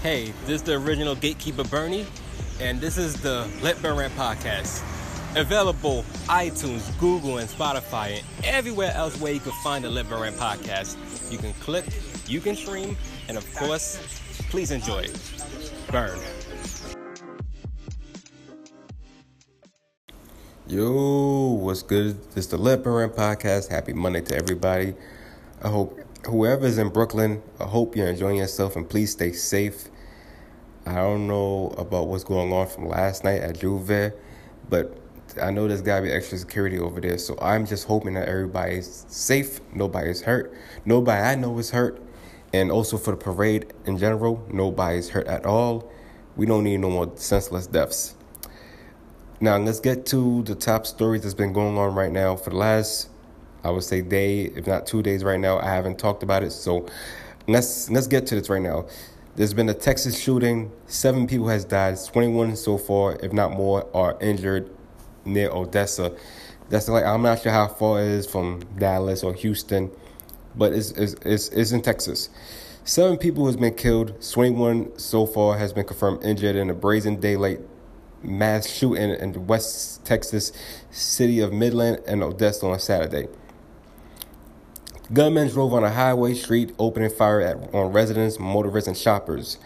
Hey, this is the original Gatekeeper Bernie, and this is the Let Burn Rant podcast. Available iTunes, Google, and Spotify, and everywhere else where you can find the Let Burn Rant podcast. You can click, you can stream, and of course, please enjoy it. Burn. Yo, what's good? This is the Let Burn Rant podcast. Happy Monday to everybody. I hope whoever's in Brooklyn, I hope you're enjoying yourself and please stay safe. I don't know about what's going on from last night at J'ouvert, but I know there's gotta be extra security over there. So I'm just hoping that everybody's safe, nobody's hurt, nobody I know is hurt, and also for the parade in general, nobody's hurt at all. We don't need no more senseless deaths. Now let's get to the top stories that's been going on right now for the last, I would say, day, if not two days right now. I haven't talked about it, so let's let's get to this right now. There's been a Texas shooting. Seven people has died. 21 so far, if not more, are injured near Odessa. That's like I'm not sure how far it is from Dallas or Houston, but it's it's it's, it's in Texas. Seven people has been killed. 21 so far has been confirmed injured in a brazen daylight mass shooting in the West Texas city of Midland and Odessa on Saturday. Gunmen drove on a highway street, opening fire at, on residents, motorists, and shoppers.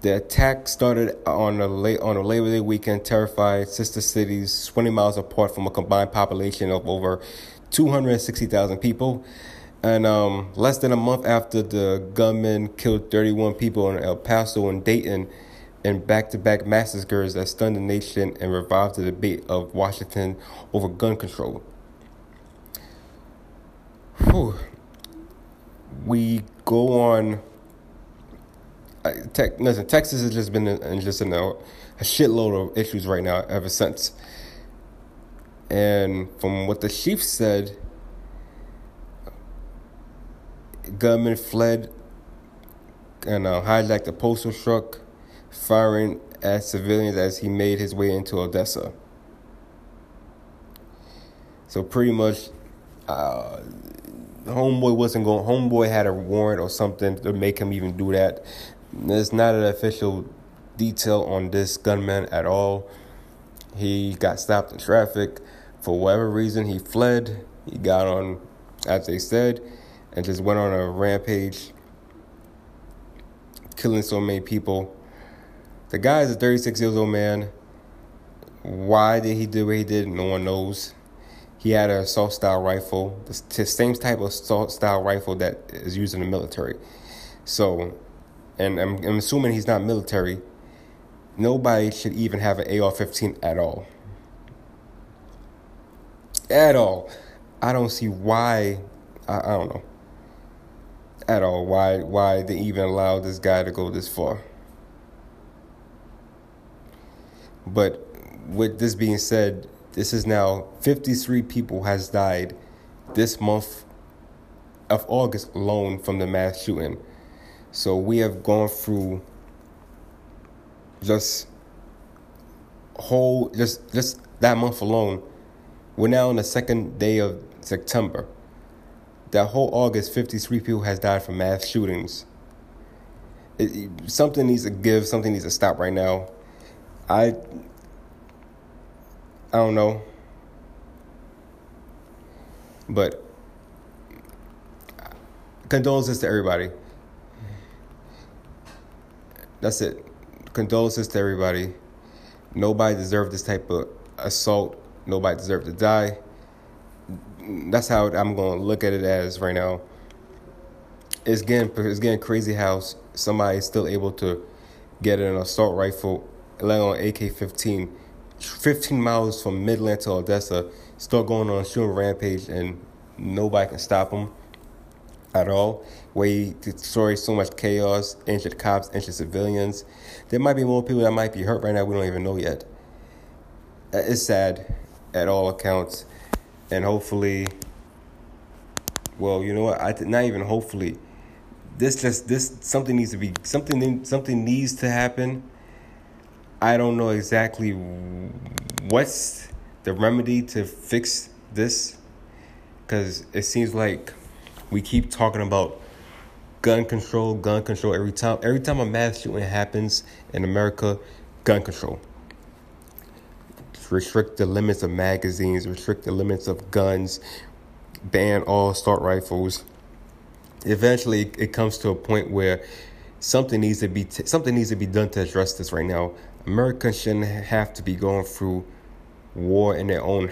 The attack started on a late on a Labor Day weekend, terrified sister cities 20 miles apart from a combined population of over 260,000 people. And um, less than a month after the gunmen killed 31 people in El Paso and Dayton, in back-to-back massacres that stunned the nation and revived the debate of Washington over gun control. Whew. We go on. Uh, tech, listen, Texas has just been in, just in a, a shitload of issues right now ever since. And from what the chief said, gunmen fled and uh, hijacked a postal truck firing at civilians as he made his way into Odessa. So pretty much, uh, homeboy wasn't going. Homeboy had a warrant or something to make him even do that. There's not an official detail on this gunman at all. He got stopped in traffic for whatever reason. He fled. He got on, as they said, and just went on a rampage, killing so many people. The guy is a 36 years old man. Why did he do what he did? No one knows. He had an assault style rifle, the same type of assault style rifle that is used in the military. So, and I'm, I'm assuming he's not military. Nobody should even have an AR 15 at all. At all. I don't see why. I, I don't know. At all. Why, why they even allow this guy to go this far. But with this being said, this is now 53 people has died this month of August alone from the mass shooting. So we have gone through just whole just just that month alone. We're now on the second day of September. That whole August, 53 people has died from mass shootings. It, something needs to give. Something needs to stop right now. I I don't know. But condolences to everybody. That's it. Condolences to everybody. Nobody deserved this type of assault. Nobody deserved to die. That's how I'm going to look at it as right now. It's getting it's getting crazy how somebody is still able to get an assault rifle, let alone AK-15 15 miles from Midland to Odessa, still going on a shooting rampage, and nobody can stop him at all. Where he destroys so much chaos, injured cops, injured civilians. There might be more people that might be hurt right now. We don't even know yet. Uh, it's sad, at all accounts, and hopefully. Well, you know what? I not even hopefully. This just this something needs to be something something needs to happen I don't know exactly what's the remedy to fix this because it seems like we keep talking about gun control, gun control every time. Every time a mass shooting happens in America, gun control. Restrict the limits of magazines, restrict the limits of guns, ban all assault rifles. Eventually, it comes to a point where something needs to be t- something needs to be done to address this right now. Americans shouldn't have to be going through war in their own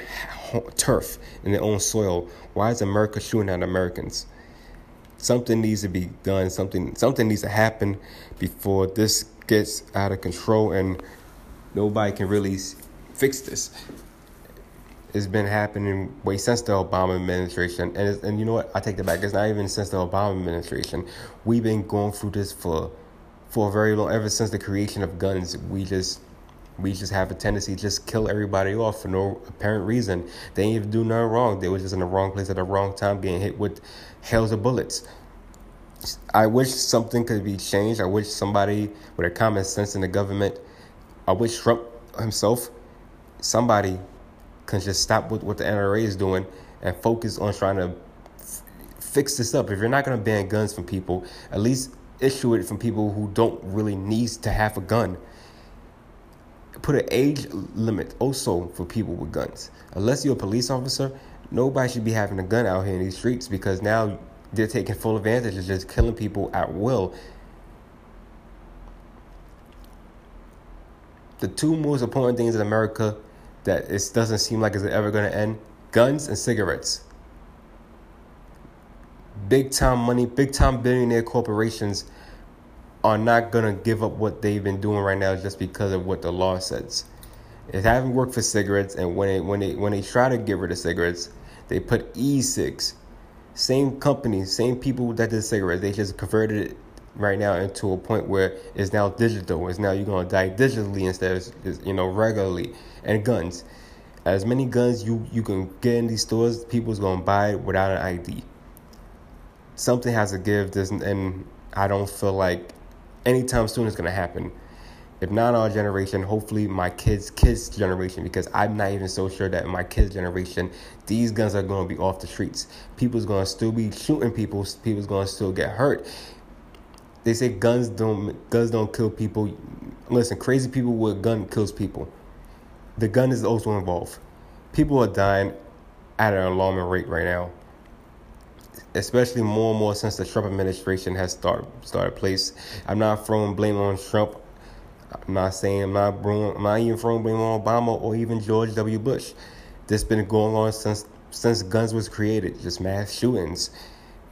turf, in their own soil. Why is America shooting at Americans? Something needs to be done. Something something needs to happen before this gets out of control and nobody can really fix this. It's been happening way since the Obama administration, and and you know what? I take that back. It's not even since the Obama administration. We've been going through this for for very long. Ever since the creation of guns, we just we just have a tendency to just kill everybody off for no apparent reason. They didn't even do nothing wrong. They were just in the wrong place at the wrong time, getting hit with hells of bullets. I wish something could be changed. I wish somebody with a common sense in the government. I wish Trump himself, somebody, can just stop with what the NRA is doing and focus on trying to f- fix this up. If you're not going to ban guns from people, at least issue it from people who don't really need to have a gun put an age limit also for people with guns. Unless you're a police officer, nobody should be having a gun out here in these streets because now they're taking full advantage of just killing people at will. The two most important things in America that it doesn't seem like it's ever going to end guns and cigarettes. Big time money, big time billionaire corporations are not gonna give up what they've been doing right now just because of what the law says. It haven't worked for cigarettes, and when they when they when they try to get rid of cigarettes, they put e-cigs. Same company, same people that did cigarettes, they just converted it right now into a point where it's now digital. It's now you're gonna die digitally instead of you know regularly. And guns, as many guns you you can get in these stores, people's gonna buy it without an ID. Something has to give. This, and I don't feel like anytime soon it's to happen. If not our generation, hopefully my kids' kids' generation, because I'm not even so sure that my kids' generation, these guns are to be off the streets. People's to still be shooting people. People's to still get hurt. They say guns don't guns don't kill people. Listen, crazy people with gun kills people. The gun is also involved. People are dying at an alarming rate right now especially more and more since the Trump administration has started started place. I'm not throwing blame on Trump. I'm not saying I'm not I'm not even throwing blame on Obama or even George W. Bush. This been going on since since guns was created, just mass shootings.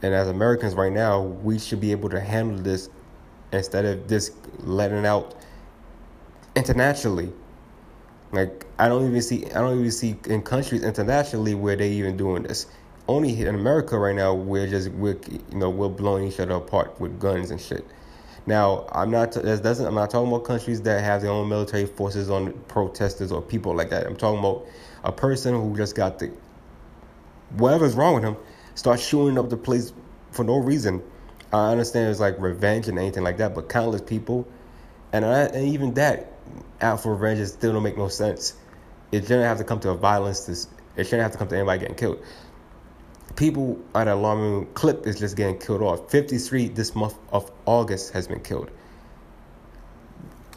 And as Americans right now, we should be able to handle this instead of just letting out internationally. Like I don't even see I don't even see in countries internationally where they even doing this only in America right now we're just we're you know we're blowing each other apart with guns and shit. Now I'm not that doesn't I'm not talking about countries that have their own military forces on protesters or people like that. I'm talking about a person who just got the whatever's wrong with him start shooting up the place for no reason. I understand it's like revenge and anything like that, but countless people, and I, and even that out for revenge still don't make no sense. It shouldn't have to come to a violence. This it shouldn't have to come to anybody getting killed people at alarming clip is just getting killed off. 53 this month of August has been killed.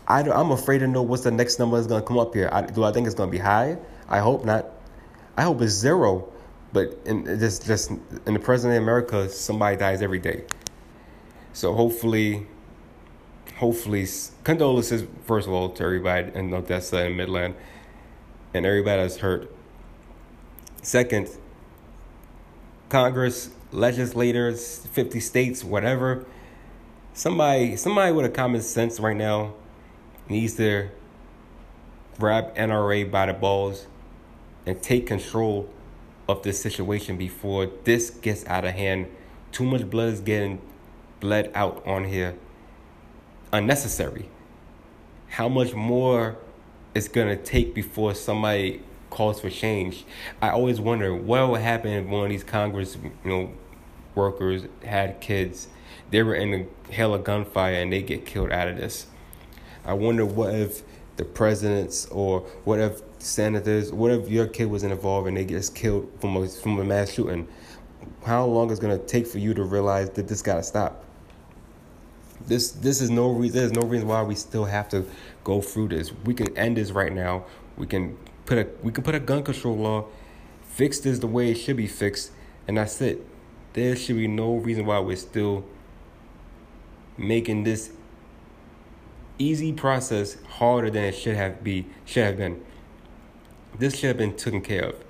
I am afraid to know what's the next number that's going to come up here. I, do I think it's going to be high? I hope not. I hope it's zero. But in just just in the present of America, somebody dies every day. So hopefully, hopefully, condolences first of all to everybody in Odessa and Midland, and everybody that's hurt. Second, Congress, legislators, 50 states, whatever. Somebody somebody with a common sense right now needs to grab NRA by the balls and take control of this situation before this gets out of hand. Too much blood is getting bled out on here. Unnecessary. How much more it's gonna take before somebody calls for change. I always wonder what would happen if one of these Congress, you know, workers had kids. They were in a hell of gunfire and they get killed out of this. I wonder what if the presidents or what if senators, what if your kid was involved and they get killed from a, from a mass shooting? How long is to take for you to realize that this got to stop? This this is no reason. There's no reason why we still have to go through this. We can end this right now. We can put a we can put a gun control law, fix this the way it should be fixed, and that's it. There should be no reason why we're still making this easy process harder than it should have be should have been. This should have been taken care of.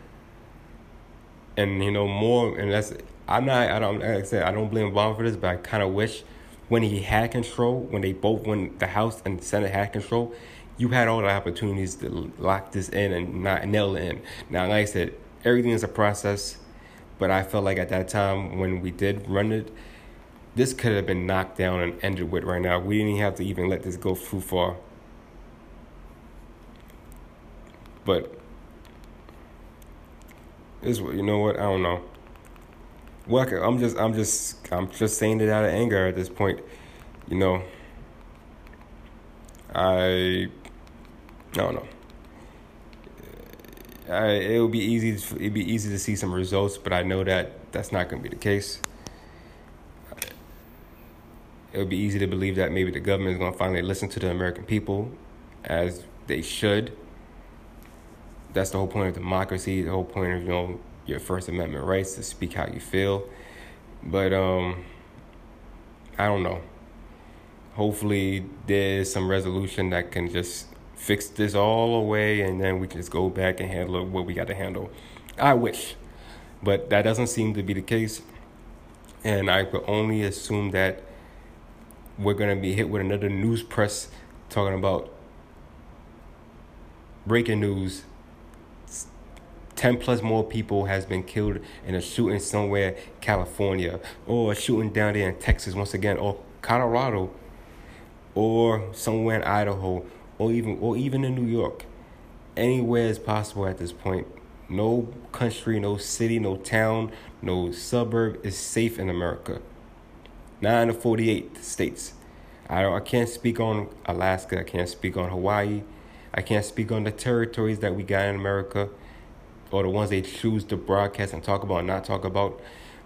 And you know more, and that's I'm not I don't like I said I don't blame Obama for this, but I kind of wish when he had control, when they both when the House and the Senate had control, you had all the opportunities to lock this in and not nail it in. Now, like I said, everything is a process, but I felt like at that time when we did run it, this could have been knocked down and ended with right now. We didn't have to even let this go too far. But this, you know what? I don't know. Well, I'm just, I'm just, I'm just saying it out of anger at this point. You know, I, I don't know. I, it would be easy. It'd be easy to see some results, but I know that that's not going to be the case. It would be easy to believe that maybe the government is going to finally listen to the American people, as they should. That's the whole point of democracy. The whole point of you know your First Amendment rights to speak how you feel. But um, I don't know. Hopefully, there's some resolution that can just fix this all away, and then we just go back and handle what we got to handle. I wish, but that doesn't seem to be the case. And I could only assume that we're gonna be hit with another news press talking about breaking news 10 plus more people has been killed in a shooting somewhere california or a shooting down there in texas once again or colorado or somewhere in idaho or even or even in new york. Anywhere is possible at this point. No country no city no town no suburb is safe in america. Nine of 48 states. I don't i can't speak on alaska. I can't speak on hawaii. I can't speak on the territories that we got in america or the ones they choose to broadcast and talk about and not talk about.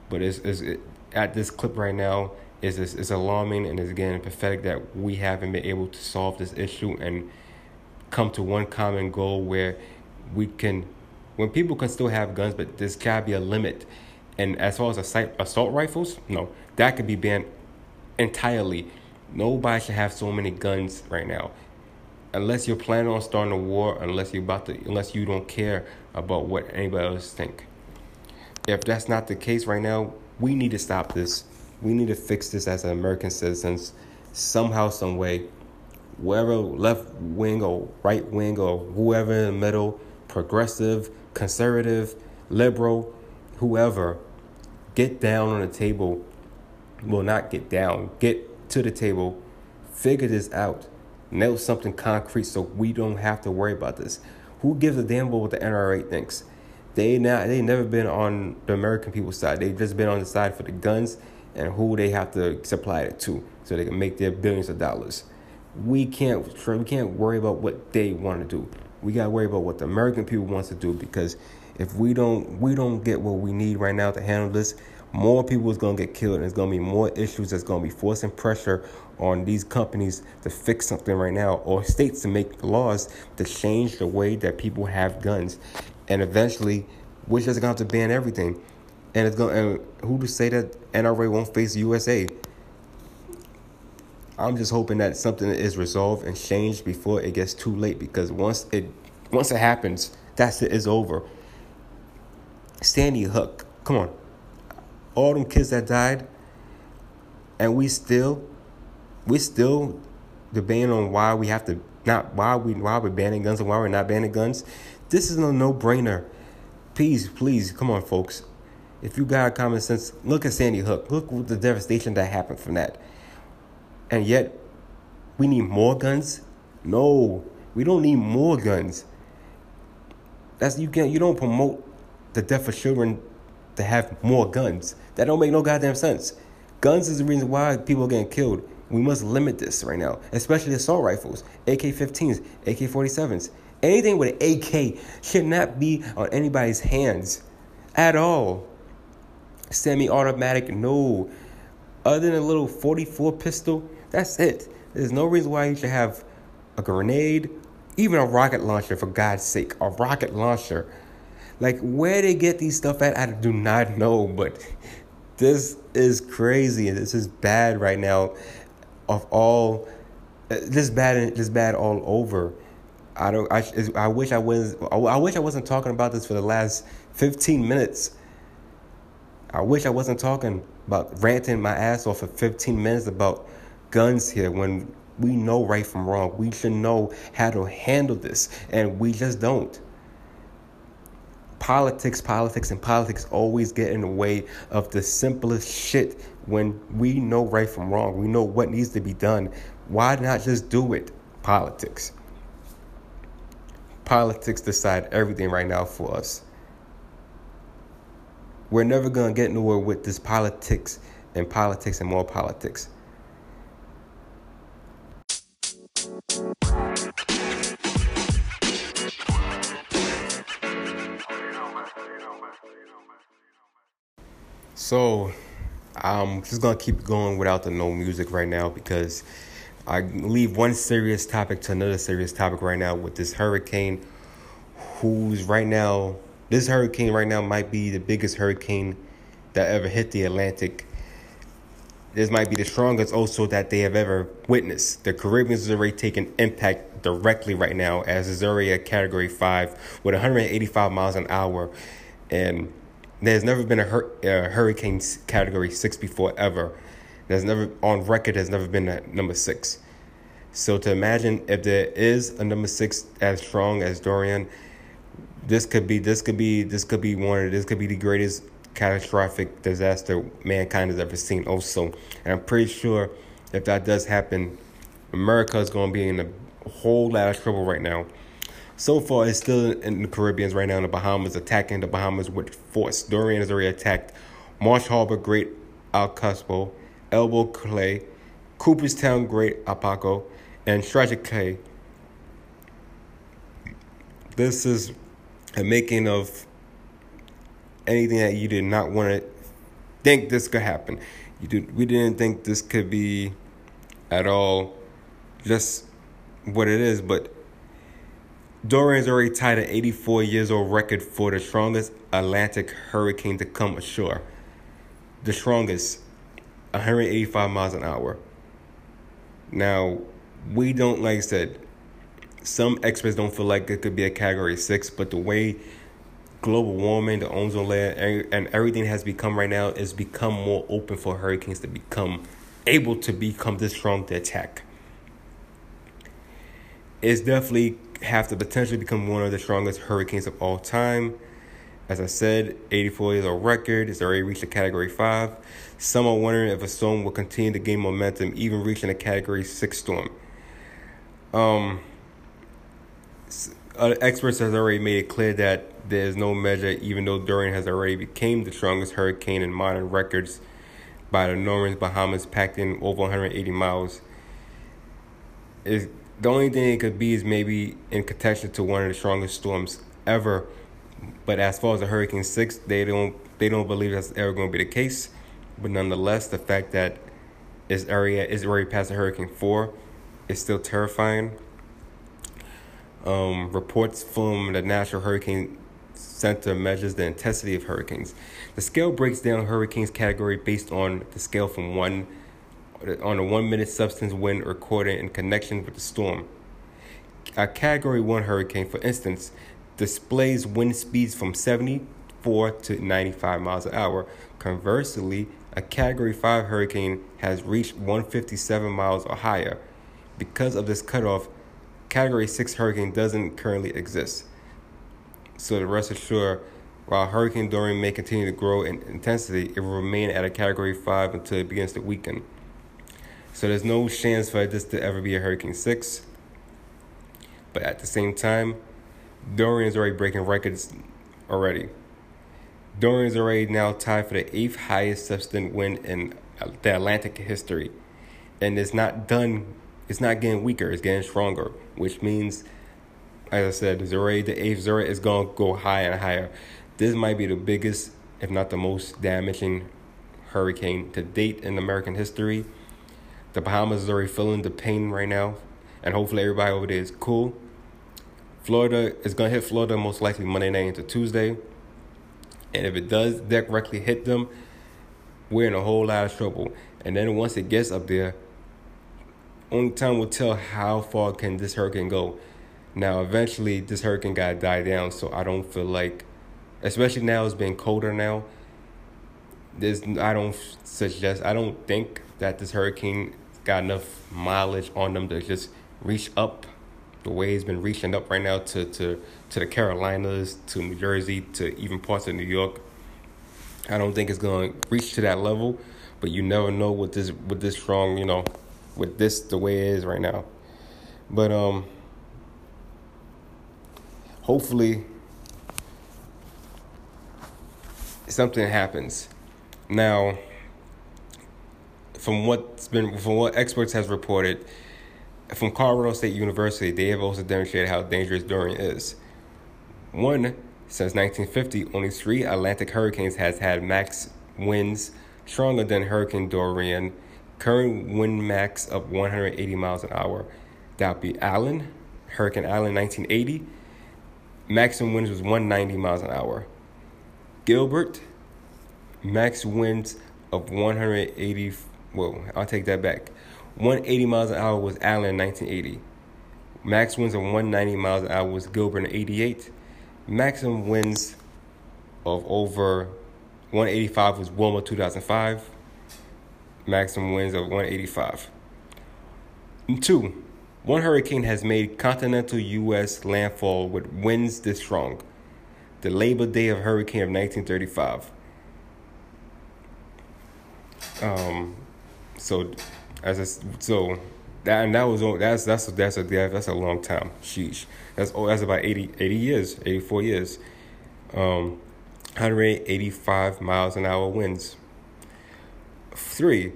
But it's, it's it, at this clip right now is it's, it's alarming and it's again pathetic that we haven't been able to solve this issue and come to one common goal where we can when people can still have guns but there's gotta be a limit and as far as assault, assault rifles no that could be banned entirely nobody should have so many guns right now unless you're planning on starting a war, unless you're about to, unless you don't care about what anybody else think. If that's not the case right now, we need to stop this. We need to fix this as American citizens, somehow, some way. Wherever left wing or right wing or whoever in the middle, progressive, conservative, liberal, whoever, get down on the table. Well, not get down, get to the table, figure this out nail something concrete so we don't have to worry about this. Who gives a damn about what the NRA thinks? They not they never been on the American people's side. They've just been on the side for the guns and who they have to supply it to so they can make their billions of dollars. We can't we can't worry about what they want to do. We gotta worry about what the American people wants to do because if we don't we don't get what we need right now to handle this, more people is gonna get killed and there's gonna be more issues that's gonna be forcing pressure on these companies to fix something right now or states to make laws to change the way that people have guns and eventually we're just gonna have to ban everything and it's gonna and who to say that NRA won't face USA I'm just hoping that something is resolved and changed before it gets too late because once it once it happens that's it is over Sandy Hook come on all them kids that died, and we still, we still debating on why we have to not why we why we're banning guns and why we're not banning guns. This is a no brainer. Please, please, come on, folks. If you got common sense, look at Sandy Hook. Look at the devastation that happened from that. And yet, we need more guns. No, we don't need more guns. That's you can't. You don't promote the death of children to have more guns. That don't make no goddamn sense. Guns is the reason why people are getting killed. We must limit this right now, especially assault rifles, AK-15s, AK-47s. Anything with an AK should not be on anybody's hands at all. Semi-automatic, no. Other than a little 44 pistol, That's it. There's no reason why you should have a grenade, even a rocket launcher, for God's sake. A rocket launcher. Like, where they get these stuff at, I do not know, but this is crazy. This is bad right now. Of all, uh, this bad, this bad all over. I don't. I, I wish I was. I wish I wasn't talking about this for the last fifteen minutes. I wish I wasn't talking about ranting my ass off for fifteen minutes about guns here when we know right from wrong. We should know how to handle this, and we just don't. Politics, politics, and politics always get in the way of the simplest shit when we know right from wrong. We know what needs to be done. Why not just do it? Politics. Politics decide everything right now for us. We're never going to get nowhere with this politics and politics and more politics. So, I'm just gonna keep going without the no music right now because I leave one serious topic to another serious topic right now with this hurricane, who's right now, this hurricane right now might be the biggest hurricane that ever hit the Atlantic. This might be the strongest also that they have ever witnessed. The Caribbean is already taking impact directly right now as it's already a category five with 185 miles an hour. And there's never been a, hur- hurricane category six before ever. There's never on record. There's never been a number six. So to imagine if there is a number six as strong as Dorian, this could be this could be this could be one of this could be the greatest catastrophic disaster mankind has ever seen. Also, and I'm pretty sure if that does happen, America is going to be in a whole lot of trouble right now. So far, it's still in the Caribbean right now, in the Bahamas, attacking the Bahamas with force. Dorian has already attacked Marsh Harbor, Great Alcaspo, Elbow Clay, Cooperstown, Great Abaco, and Tragic Clay. This is a making of anything that you did not want to think this could happen. You did, we didn't think this could be at all just what it is, but Dorian's already tied an 84 years old record for the strongest Atlantic hurricane to come ashore. The strongest, 185 miles an hour. Now, we don't, like I said, some experts don't feel like it could be a category six, but the way global warming, the ozone layer, and everything has become right now is become more open for hurricanes to become able to become this strong to attack. It's definitely have the potential to become one of the strongest hurricanes of all time. As I said, 84 is a record. It's already reached a Category 5. Some are wondering if a storm will continue to gain momentum, even reaching a Category 6 storm. Um, uh, experts have already made it clear that there is no measure, even though Dorian has already became the strongest hurricane in modern records by the Northern Bahamas, packed in over 180 miles. Is the only thing it could be is maybe in contention to one of the strongest storms ever. But as far as the Hurricane Six, they don't they don't believe that's ever going to be the case. But nonetheless, the fact that this area is already past a Hurricane Four is still terrifying. Um, reports from the National Hurricane Center measures the intensity of hurricanes. The scale breaks down hurricanes category based on the scale from one on a one minute substance wind recorded in connection with the storm. A Category 1 hurricane, for instance, displays wind speeds from 74 to 95 miles an hour. Conversely, a Category 5 hurricane has reached 157 miles or higher. Because of this cutoff, Category 6 hurricane doesn't currently exist. So, the rest assured, while Hurricane Dorian may continue to grow in intensity, it will remain at a Category 5 until it begins to weaken. So there's no chance for this to ever be a Hurricane 6. But at the same time, Dorian is already breaking records already. Dorian is already now tied for the eighth highest sustained wind in the Atlantic history. And it's not done, it's not getting weaker, it's getting stronger, which means, as I said, it's the eighth Zora is going to go higher and higher. This might be the biggest, if not the most damaging hurricane to date in American history The Bahamas is already feeling the pain right now, and hopefully everybody over there is cool. Florida is gonna hit Florida most likely Monday night into Tuesday, and if it does directly hit them, we're in a whole lot of trouble. And then once it gets up there, only time will tell how far can this hurricane go. Now, eventually, this hurricane got to die down, so I don't feel like, especially now it's been colder now. There's, I don't suggest, I don't think that this hurricane got enough mileage on them to just reach up the way it's been reaching up right now to, to, to the Carolinas, to New Jersey, to even parts of New York. I don't think it's to reach to that level, but you never know with this with this strong, you know, with this the way it is right now. But um hopefully something happens. Now from what's been from what experts has reported from Colorado State University, they have also demonstrated how dangerous Dorian is. One, since 1950, only three Atlantic hurricanes has had max winds stronger than Hurricane Dorian current wind max of 180 miles an hour. That would be Allen, Hurricane Allen 1980. Maximum winds was 190 miles an hour. Gilbert, max winds of 180. Well, I'll take that back. 180 miles an hour was Allen in 1980. Max winds of 190 miles an hour was Gilbert in 88. Maximum winds of over 185 was Wilma 2005 maximum winds of 185. Two, one hurricane has made continental U.S. landfall with winds this strong. The Labor Day of Hurricane of 1935. Um, so, as a, so that and that was that's that's that's a that's a long time. Sheesh, that's oh that's about 80, 80 years, eighty four years. Um, 185 miles an hour winds. Three,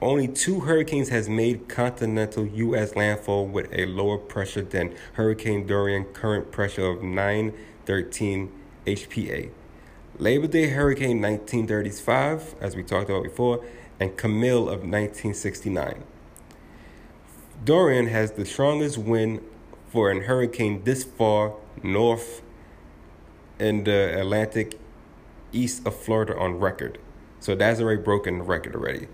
only two hurricanes has made continental U.S. landfall with a lower pressure than Hurricane Dorian, current pressure of 913 HPA. Labor Day Hurricane 1935, as we talked about before, and Camille of 1969. Dorian has the strongest wind for an hurricane this far north in the Atlantic east of Florida on record. So that's already broken the record already.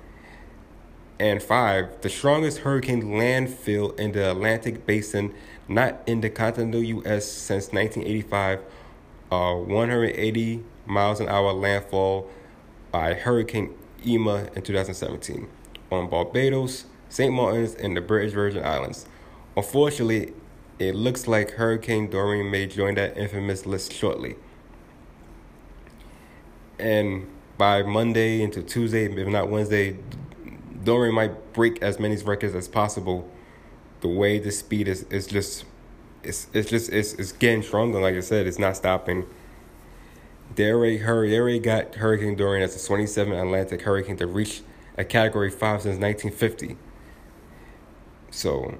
And five, the strongest hurricane landfill in the Atlantic basin, not in the continental U.S. since 1985, uh, 180 miles an hour landfall by Hurricane Irma in 2017 on Barbados, St. Martin's, and the British Virgin Islands. Unfortunately, it looks like Hurricane Dorian may join that infamous list shortly. And by Monday into Tuesday, if not Wednesday, Dorian might break as many records as possible. The way the speed is is just it's it's just it's it's getting stronger. Like I said, it's not stopping. They hurry, they got Hurricane Dorian as the 27th Atlantic hurricane to reach a Category Five since 1950. So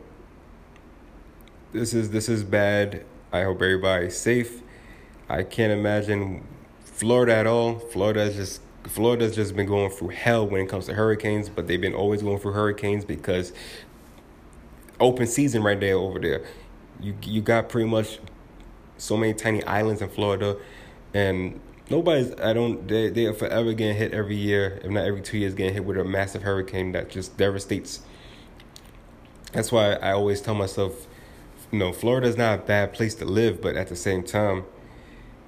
this is this is bad. I hope everybody's safe. I can't imagine Florida at all. Florida is just Florida's just been going through hell when it comes to hurricanes, but they've been always going through hurricanes because open season right there over there. You you got pretty much so many tiny islands in Florida, and nobody's I don't they they are forever getting hit every year, if not every two years, getting hit with a massive hurricane that just devastates. That's why I always tell myself, you know, Florida's not a bad place to live, but at the same time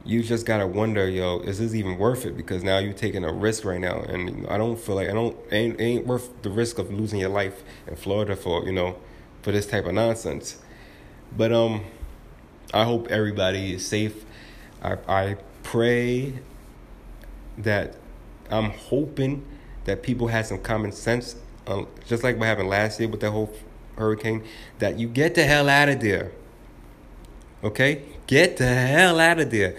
you just gotta wonder, yo, is this even worth it? Because now you're taking a risk right now, and I don't feel like I don't ain't ain't worth the risk of losing your life in Florida for you know for this type of nonsense. But um, I hope everybody is safe. I I pray that I'm hoping that people had some common sense, um, just like what happened last year with that whole hurricane. That you get the hell out of there. Okay, Get the hell out of there.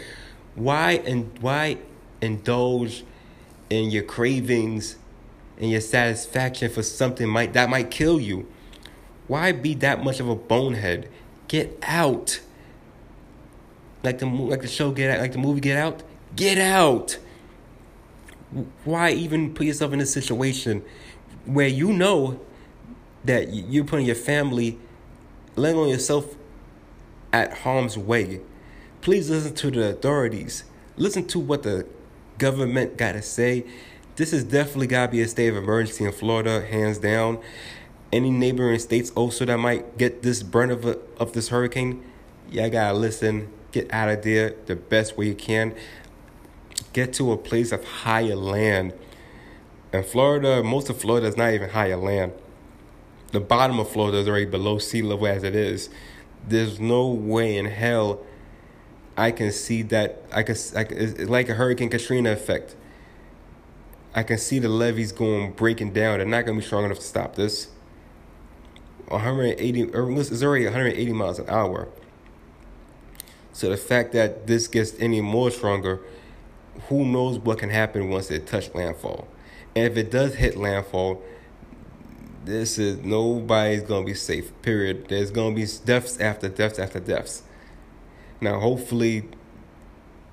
Why and why indulge in your cravings and your satisfaction for something might that might kill you? Why be that much of a bonehead? Get out. Like the like the show Get Out, like the movie Get Out. Get out. Why even put yourself in a situation where you know that you're putting your family, letting on yourself at harm's way. Please listen to the authorities. Listen to what the government got to say. This is definitely got to be a state of emergency in Florida, hands down. Any neighboring states also that might get this brunt of, a, of this hurricane, yeah, gotta listen. Get out of there the best way you can. Get to a place of higher land. In Florida, most of Florida is not even higher land. The bottom of Florida is already below sea level as it is. There's no way in hell I can see that. I can, I can it's like a Hurricane Katrina effect. I can see the levees going breaking down. They're not to be strong enough to stop this. 180 it's already 180 miles an hour. So the fact that this gets any more stronger, who knows what can happen once it touches landfall. And if it does hit landfall, this is nobody's gonna be safe. Period. There's gonna be deaths after deaths after deaths. Now, hopefully,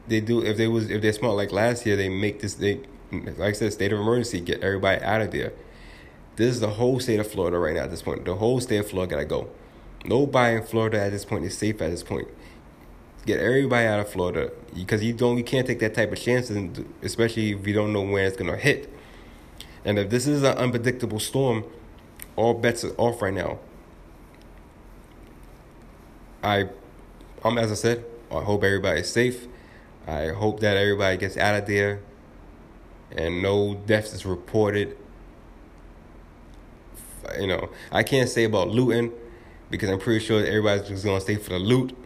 they do. If they was if they're smart like last year, they make this. They like I said, state of emergency, get everybody out of there. This is the whole state of Florida right now at this point. The whole state of Florida gotta go. Nobody in Florida at this point is safe at this point. Get everybody out of Florida because you don't, you can't take that type of chances, especially if you don't know when it's gonna hit. And if this is an unpredictable storm, all bets are off right now. I, um, as I said, I hope everybody's safe. I hope that everybody gets out of there, and no deaths is reported. You know, I can't say about looting because I'm pretty sure everybody's just gonna stay for the loot.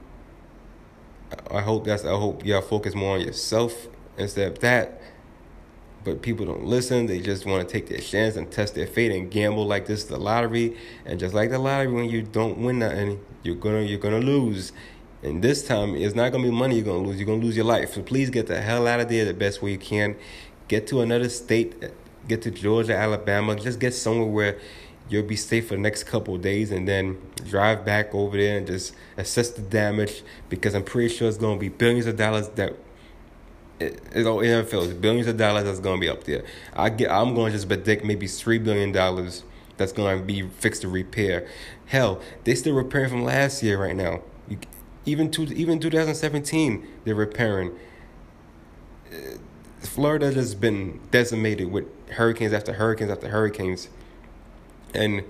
I hope that's I hope y'all focus more on yourself instead of that. But people don't listen. They just want to take their chance and test their fate and gamble like this is the lottery. And just like the lottery, when you don't win nothing, you're gonna you're gonna lose. And this time, it's not gonna be money you're gonna lose. You're gonna lose your life. So please get the hell out of there the best way you can. Get to another state. Get to Georgia, Alabama. Just get somewhere where you'll be safe for the next couple days and then drive back over there and just assess the damage because I'm pretty sure it's to be billions of dollars that it, it, it feels billions of dollars that's to be up there. I get I'm going to just predict maybe 3 billion dollars that's going to be fixed to repair. Hell, they still repairing from last year right now. You, even to even 2017 they're repairing. Uh, Florida has been decimated with hurricanes after hurricanes after hurricanes and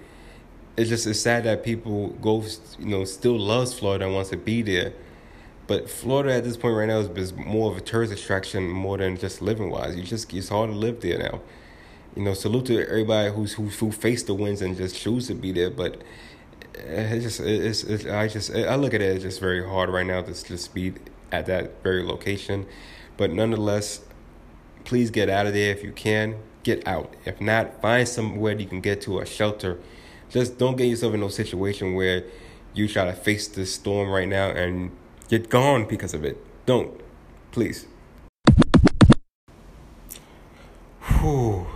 it's just it's sad that people go you know still loves Florida and wants to be there. But Florida at this point right now is, more of a tourist attraction more than just living wise. You just it's hard to live there now. You know, salute to everybody who's who who faced the winds and just choose to be there. But it's just it's, it's I just I look at it as just very hard right now to just be at that very location. But nonetheless, please get out of there if you can get out. If not, find somewhere you can get to a shelter. Just don't get yourself in no situation where you try to face this storm right now and get gone because of it. Don't. Please. Whew.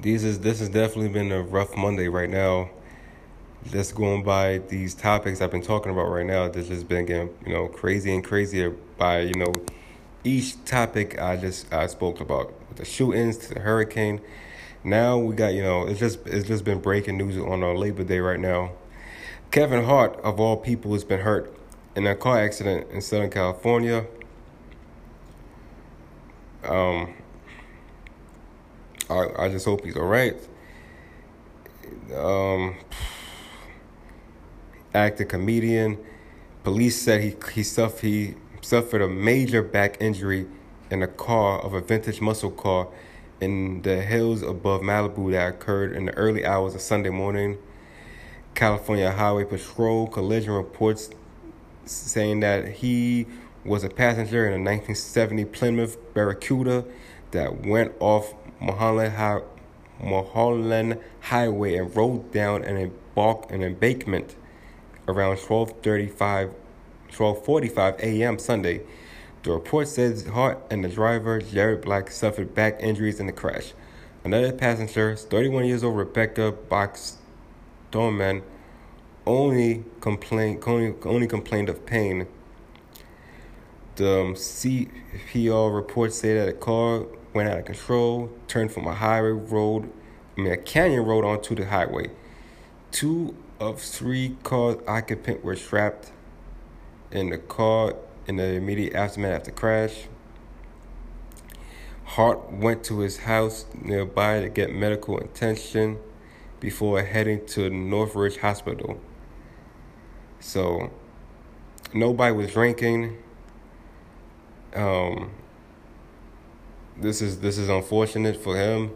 These is this has definitely been a rough Monday right now. Just going by these topics I've been talking about right now, this has been getting, you know, crazy and crazier by, you know, each topic I just I spoke about the shootings to the hurricane. Now we got you know it's just it's just been breaking news on our Labor Day right now. Kevin Hart of all people has been hurt in a car accident in Southern California. Um, I I just hope he's all right. Um, actor comedian. Police said he he suffered he suffered a major back injury in a car of a vintage muscle car in the hills above Malibu that occurred in the early hours of Sunday morning. California Highway Patrol collision reports saying that he was a passenger in a 1970 Plymouth Barracuda that went off Mulholland, Mulholland Highway and rolled down an, embark, an embankment around 1235 12:45 a.m. Sunday. The report says Hart and the driver, Jared Black, suffered back injuries in the crash. Another passenger, 31 years old Rebecca Box Dorman, only complained only, only complained of pain. The um, CPR reports say that a car went out of control, turned from a highway road, I mean, a canyon rolled onto the highway. Two of three car occupants were trapped in the car in the immediate aftermath of the crash. Hart went to his house nearby to get medical attention before heading to Northridge Hospital. So, nobody was drinking. Um, this is this is unfortunate for him.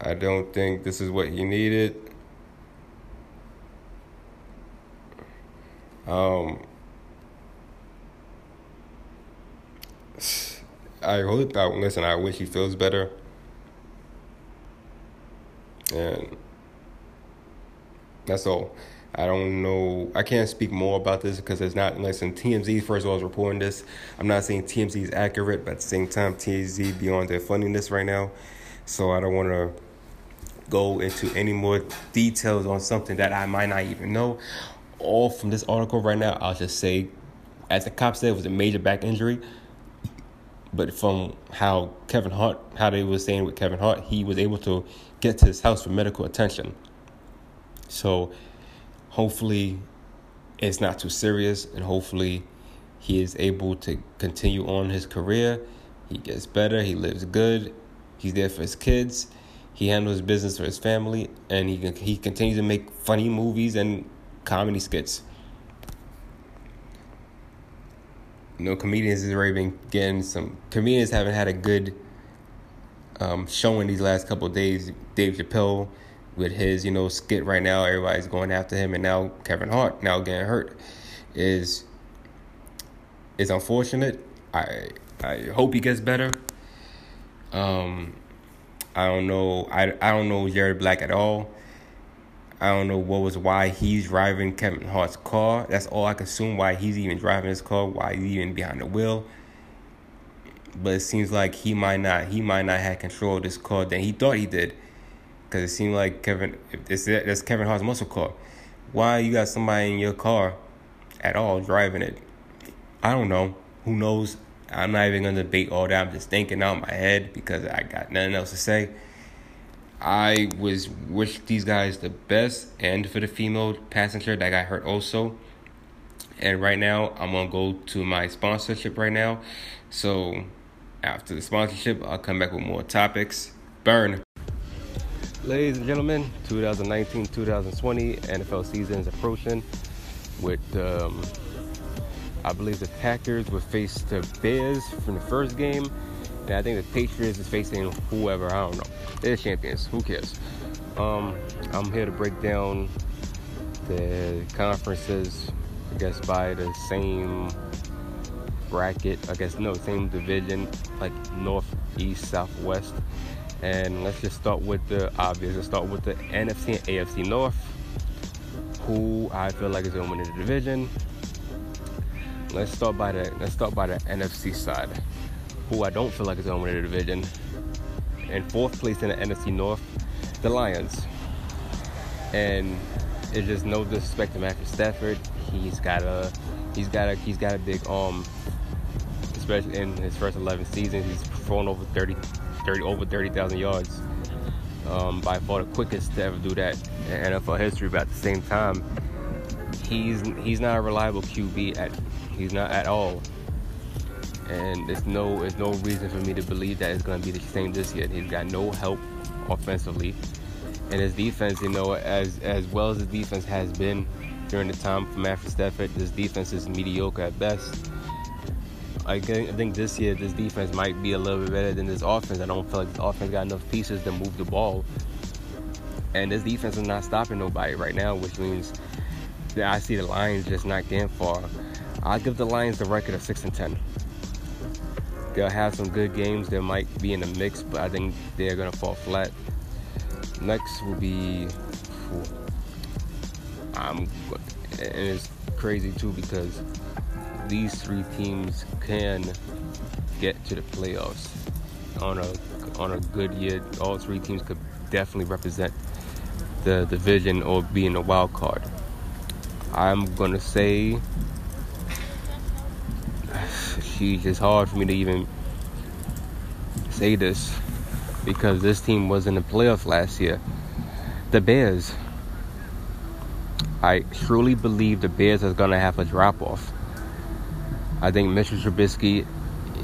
I don't think this is what he needed. Um, I hope that listen. I wish he feels better, and that's all. I don't know. I can't speak more about this because it's not. Listen, TMZ first of all is reporting this. I'm not saying TMZ is accurate, but at the same time, TMZ beyond their funding this right now, so I don't want to go into any more details on something that I might not even know. All from this article right now, I'll just say, as the cop said, it was a major back injury. But from how Kevin Hart, how they were saying with Kevin Hart, he was able to get to his house for medical attention. So hopefully it's not too serious and hopefully he is able to continue on his career. He gets better, he lives good, he's there for his kids, he handles business for his family, and he he continues to make funny movies and comedy skits. You know, comedians has already been getting some comedians haven't had a good um, showing these last couple days. Dave Chappelle with his, you know, skit right now, everybody's going after him, and now Kevin Hart now getting hurt is is unfortunate. I I hope he gets better. Um, I don't know. I I don't know Jared Black at all. I don't know what was why he's driving Kevin Hart's car. That's all I can assume why he's even driving his car, why he's even behind the wheel. But it seems like he might not he might not have control of this car than he thought he did because it seemed like Kevin, if that's Kevin Hart's muscle car. Why you got somebody in your car at all driving it? I don't know. Who knows? I'm not even gonna debate all that. I'm just thinking out my head because I got nothing else to say. I was wish these guys the best, and for the female passenger that got hurt also. And right now, I'm gonna go to my sponsorship right now. So after the sponsorship, I'll come back with more topics. Burn. Ladies and gentlemen, 2019-2020 NFL season is approaching. With um, I believe the Packers will face the Bears from the first game, and I think the Patriots is facing whoever. I don't know. They're champions. Who cares? Um, I'm here to break down the conferences. I guess by the same bracket. I guess no, same division, like North, East, Southwest. And let's just start with the obvious. Let's start with the NFC and AFC North, who I feel like is to win the division. Let's start by the let's start by the NFC side, who I don't feel like is going to win the division. And fourth place in the NFC North, the Lions. And it's just no disrespect to Matthew Stafford. He's got a he's got a he's got a big arm, especially in his first 11 seasons. He's thrown over 30 30 over 30,000 yards. Um, by far the quickest to ever do that in NFL history. But at the same time, he's he's not a reliable QB at he's not at all. And there's no there's no reason for me to believe that it's going to be the same this year. He's got no help offensively, and his defense, you know, as as well as his defense has been during the time from Matthew Stafford, this defense is mediocre at best. I think this year this defense might be a little bit better than this offense. I don't feel like this offense got enough pieces to move the ball, and this defense is not stopping nobody right now, which means that I see the Lions just not getting far. I'll give the Lions the record of six and ten. They'll have some good games. They might be in the mix, but I think they're gonna fall flat. Next will be, I'm, and it's crazy too because these three teams can get to the playoffs on a on a good year. All three teams could definitely represent the division or be in the wild card. I'm gonna say, she's it's hard for me to even say this, because this team was in the playoffs last year. The Bears. I truly believe the Bears are going to have a drop off. I think Mitchell Trubisky,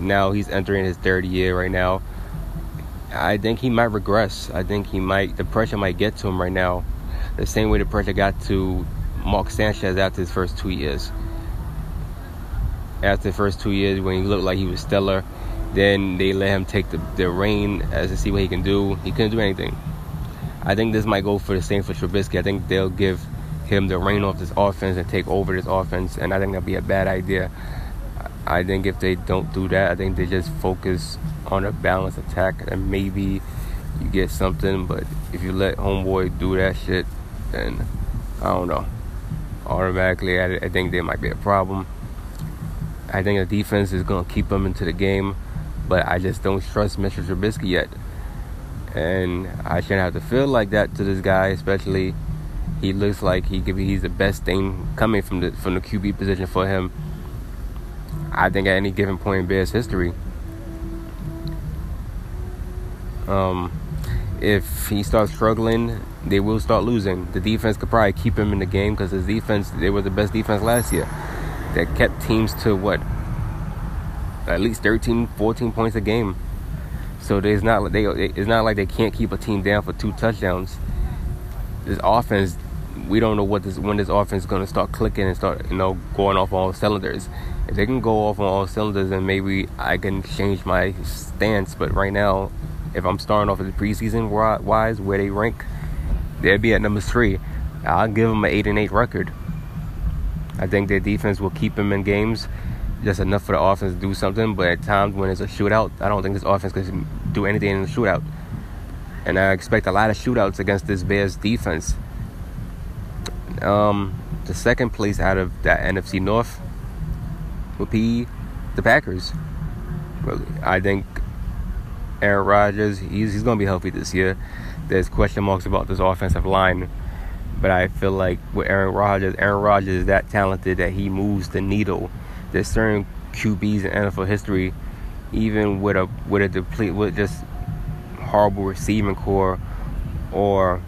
now he's entering his third year right now. I think he might regress. I think he might, the pressure might get to him right now. The same way the pressure got to Mark Sanchez after his first two years. After the first two years, when he looked like he was stellar, then they let him take the, the reign as to see what he can do. He couldn't do anything. I think this might go for the same for Trubisky. I think they'll give him the reign off this offense and take over this offense, and I think that'd be a bad idea. I think if they don't do that, I think they just focus on a balanced attack, and maybe you get something. But if you let homeboy do that shit, then I don't know. Automatically, I, I think there might be a problem. I think the defense is going to keep them into the game, but I just don't trust Mr. Trubisky yet. And I shouldn't have to feel like that to this guy, especially he looks like he could be he's the best thing coming from the from the QB position for him. I think at any given point in Bears history. Um, if he starts struggling, they will start losing. The defense could probably keep him in the game because his defense, they were the best defense last year. That kept teams to what? At least 13, 14 points a game. So there's not they it's not like they can't keep a team down for two touchdowns. This offense, we don't know what this when this offense is going to start clicking and start you know going off all cylinders. If they can go off on all cylinders, then maybe I can change my stance. But right now, if I'm starting off the preseason wise, where they rank, they'd be at number three. I'll give them an eight and eight record. I think their defense will keep them in games just enough for the offense to do something. But at times when it's a shootout, I don't think this offense can do anything in the shootout. And I expect a lot of shootouts against this Bears defense. Um, the second place out of that NFC North would be the Packers. I think Aaron Rodgers, he's, he's going to be healthy this year. There's question marks about this offensive line. But I feel like with Aaron Rodgers, Aaron Rodgers is that talented that he moves the needle. There's certain QBs in NFL history, even with a with a deplete with just horrible receiving core or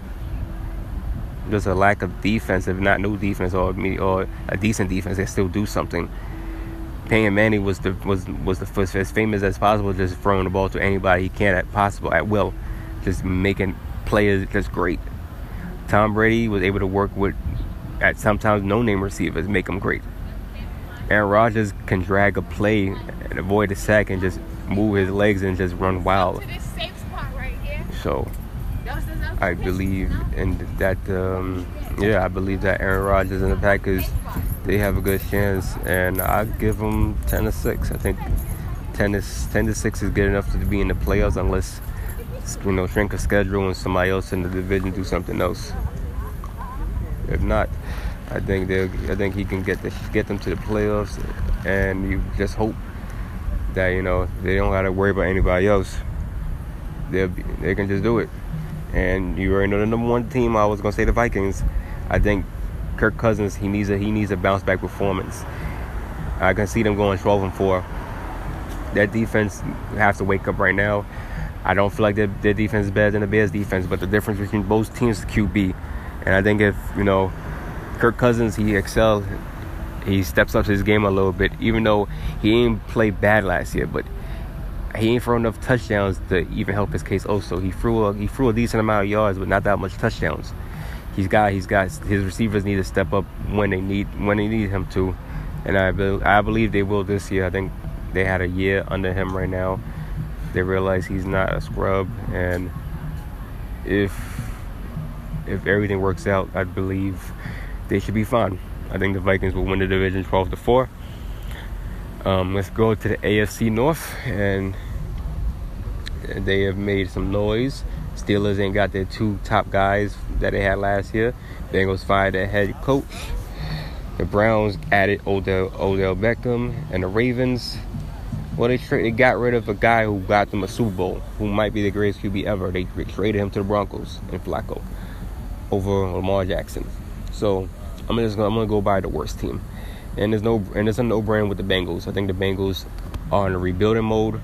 just a lack of defense, if not no defense or or a decent defense, they still do something. Peyton Manning was the was was the first as famous as possible, just throwing the ball to anybody he can at possible at will, just making players just great. Tom Brady was able to work with at sometimes no name receivers, make them great. Aaron Rodgers can drag a play and avoid a sack and just move his legs and just run wild. So I believe in that. Um, yeah, I believe that Aaron Rodgers and the Packers they have a good chance, and I give them ten to six. I think ten to ten to six is good enough to be in the playoffs, unless you know shrink a schedule and somebody else in the division do something else. If not, I think they'll. I think he can get the, get them to the playoffs, and you just hope that you know they don't got to worry about anybody else. They they can just do it. And you already know the number one team. I was gonna say the Vikings. I think Kirk Cousins he needs a he needs a bounce back performance. I can see them going 12 and four. That defense has to wake up right now. I don't feel like their, their defense is better than the Bears defense, but the difference between both teams is QB. And I think if you know Kirk Cousins he excelled, he steps up his game a little bit. Even though he ain't played bad last year, but he ain't throw enough touchdowns to even help his case. Also, he threw a he threw a decent amount of yards, but not that much touchdowns. He's got he's got his receivers need to step up when they need when they need him to, and I be, I believe they will this year. I think they had a year under him right now. They realize he's not a scrub, and if if everything works out, I believe they should be fine. I think the Vikings will win the division 12 to four. Um, let's go to the AFC North, and they have made some noise. Steelers ain't got their two top guys that they had last year. Bengals fired their head coach. The Browns added Odell, Odell Beckham, and the Ravens. Well, they, tra- they got rid of a guy who got them a Super Bowl, who might be the greatest QB ever. They traded him to the Broncos and Flacco over Lamar Jackson. So I'm just gonna, I'm gonna go by the worst team and there's no and it's a no brainer with the Bengals. I think the Bengals are in a rebuilding mode.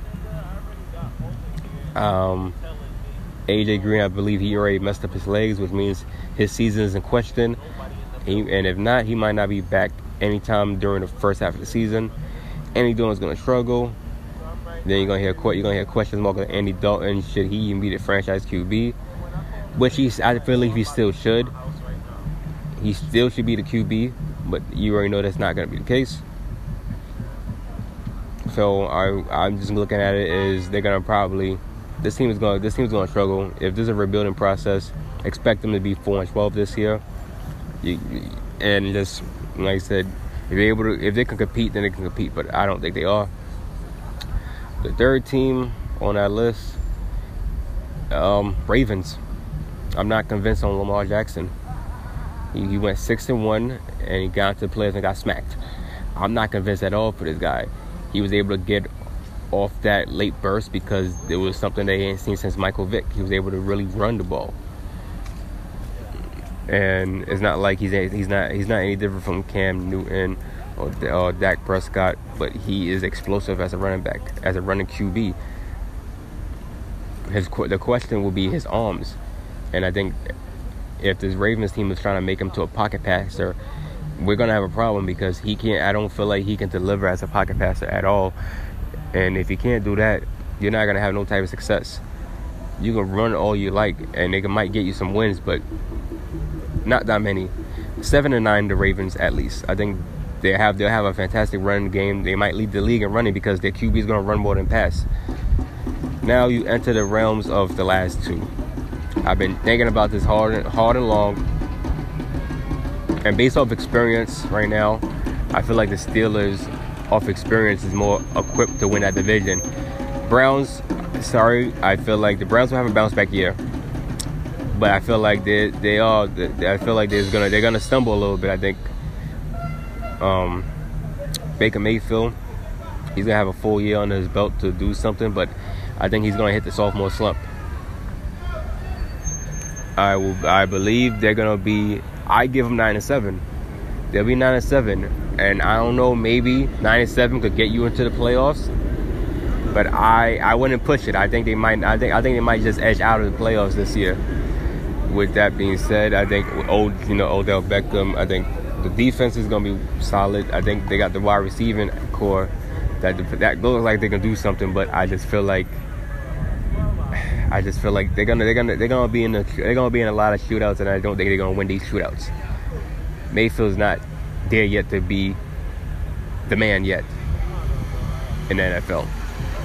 Um, AJ Green, I believe he already messed up his legs, which means his season is in question. He, and if not, he might not be back anytime during the first half of the season. Andy Dalton's gonna struggle. Then you're gonna hear you're gonna hear questions mark on Andy Dalton. Should he even be the franchise QB? Which he's I believe he still should. He still should be the QB, but you already know that's not gonna be the case. So I I'm just looking at it is they're gonna probably this team is going this team's going to struggle. If there's a rebuilding process, expect them to be four and twelve this year. You, and just like I said, if they're able to, if they can compete, then they can compete. But I don't think they are. The third team on that list, um, Ravens. I'm not convinced on Lamar Jackson. He, he went six and one, and he got to the players and got smacked. I'm not convinced at all for this guy. He was able to get off that late burst because it was something they hadn't seen since Michael Vick. He was able to really run the ball, and it's not like he's he's not he's not any different from Cam Newton or, Dak Prescott, but he is explosive as a running back, as a running QB. His the question will be his arms, and I think if this Ravens team is trying to make him to a pocket passer, we're gonna have a problem because he can't. I don't feel like he can deliver as a pocket passer at all. And if you can't do that, you're not gonna have no type of success. You can run all you like, and they might get you some wins, but not that many. Seven and nine, the Ravens at least. I think they have they'll have a fantastic run game. They might lead the league in running because their QB is gonna run more than pass. Now you enter the realms of the last two. I've been thinking about this hard, and, hard and long, and based off experience right now, I feel like the Steelers off experience is more equipped to win that division. Browns, sorry, I feel like the Browns will have a bounce back year, but I feel like they they are. I feel like they're gonna they're gonna stumble a little bit. I think um, Baker Mayfield, he's gonna have a full year on his belt to do something, but I think he's gonna hit the sophomore slump. I will. I believe they're gonna be. I give them nine and seven. They'll be nine and seven, and I don't know. Maybe nine and seven could get you into the playoffs, but I I wouldn't push it. I think they might. I think I think they might just edge out of the playoffs this year. With that being said, I think old you know Odell Beckham. I think the defense is gonna be solid. I think they got the wide receiving core that that looks like they can do something, but I just feel like I just feel like they're gonna they're gonna they're gonna be in a, they're gonna be in a lot of shootouts, and I don't think they're gonna win these shootouts. Mayfield's not there yet to be the man yet in the NFL,